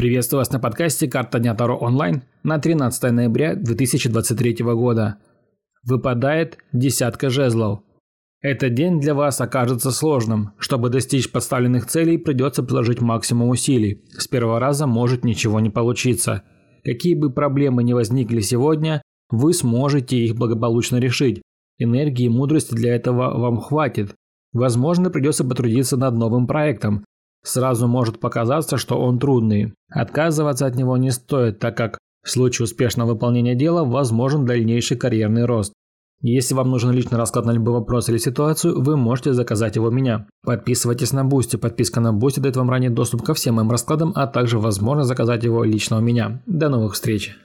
Приветствую вас на подкасте «Карта дня Таро онлайн» на 13 ноября 2023 года. Выпадает десятка жезлов. Этот день для вас окажется сложным. Чтобы достичь поставленных целей, придется приложить максимум усилий. С первого раза может ничего не получиться. Какие бы проблемы ни возникли сегодня, вы сможете их благополучно решить. Энергии и мудрости для этого вам хватит. Возможно, придется потрудиться над новым проектом, Сразу может показаться, что он трудный. Отказываться от него не стоит, так как в случае успешного выполнения дела возможен дальнейший карьерный рост. Если вам нужен личный расклад на любой вопрос или ситуацию, вы можете заказать его у меня. Подписывайтесь на Boosty. Подписка на Boosty дает вам ранее доступ ко всем моим раскладам, а также возможность заказать его лично у меня. До новых встреч!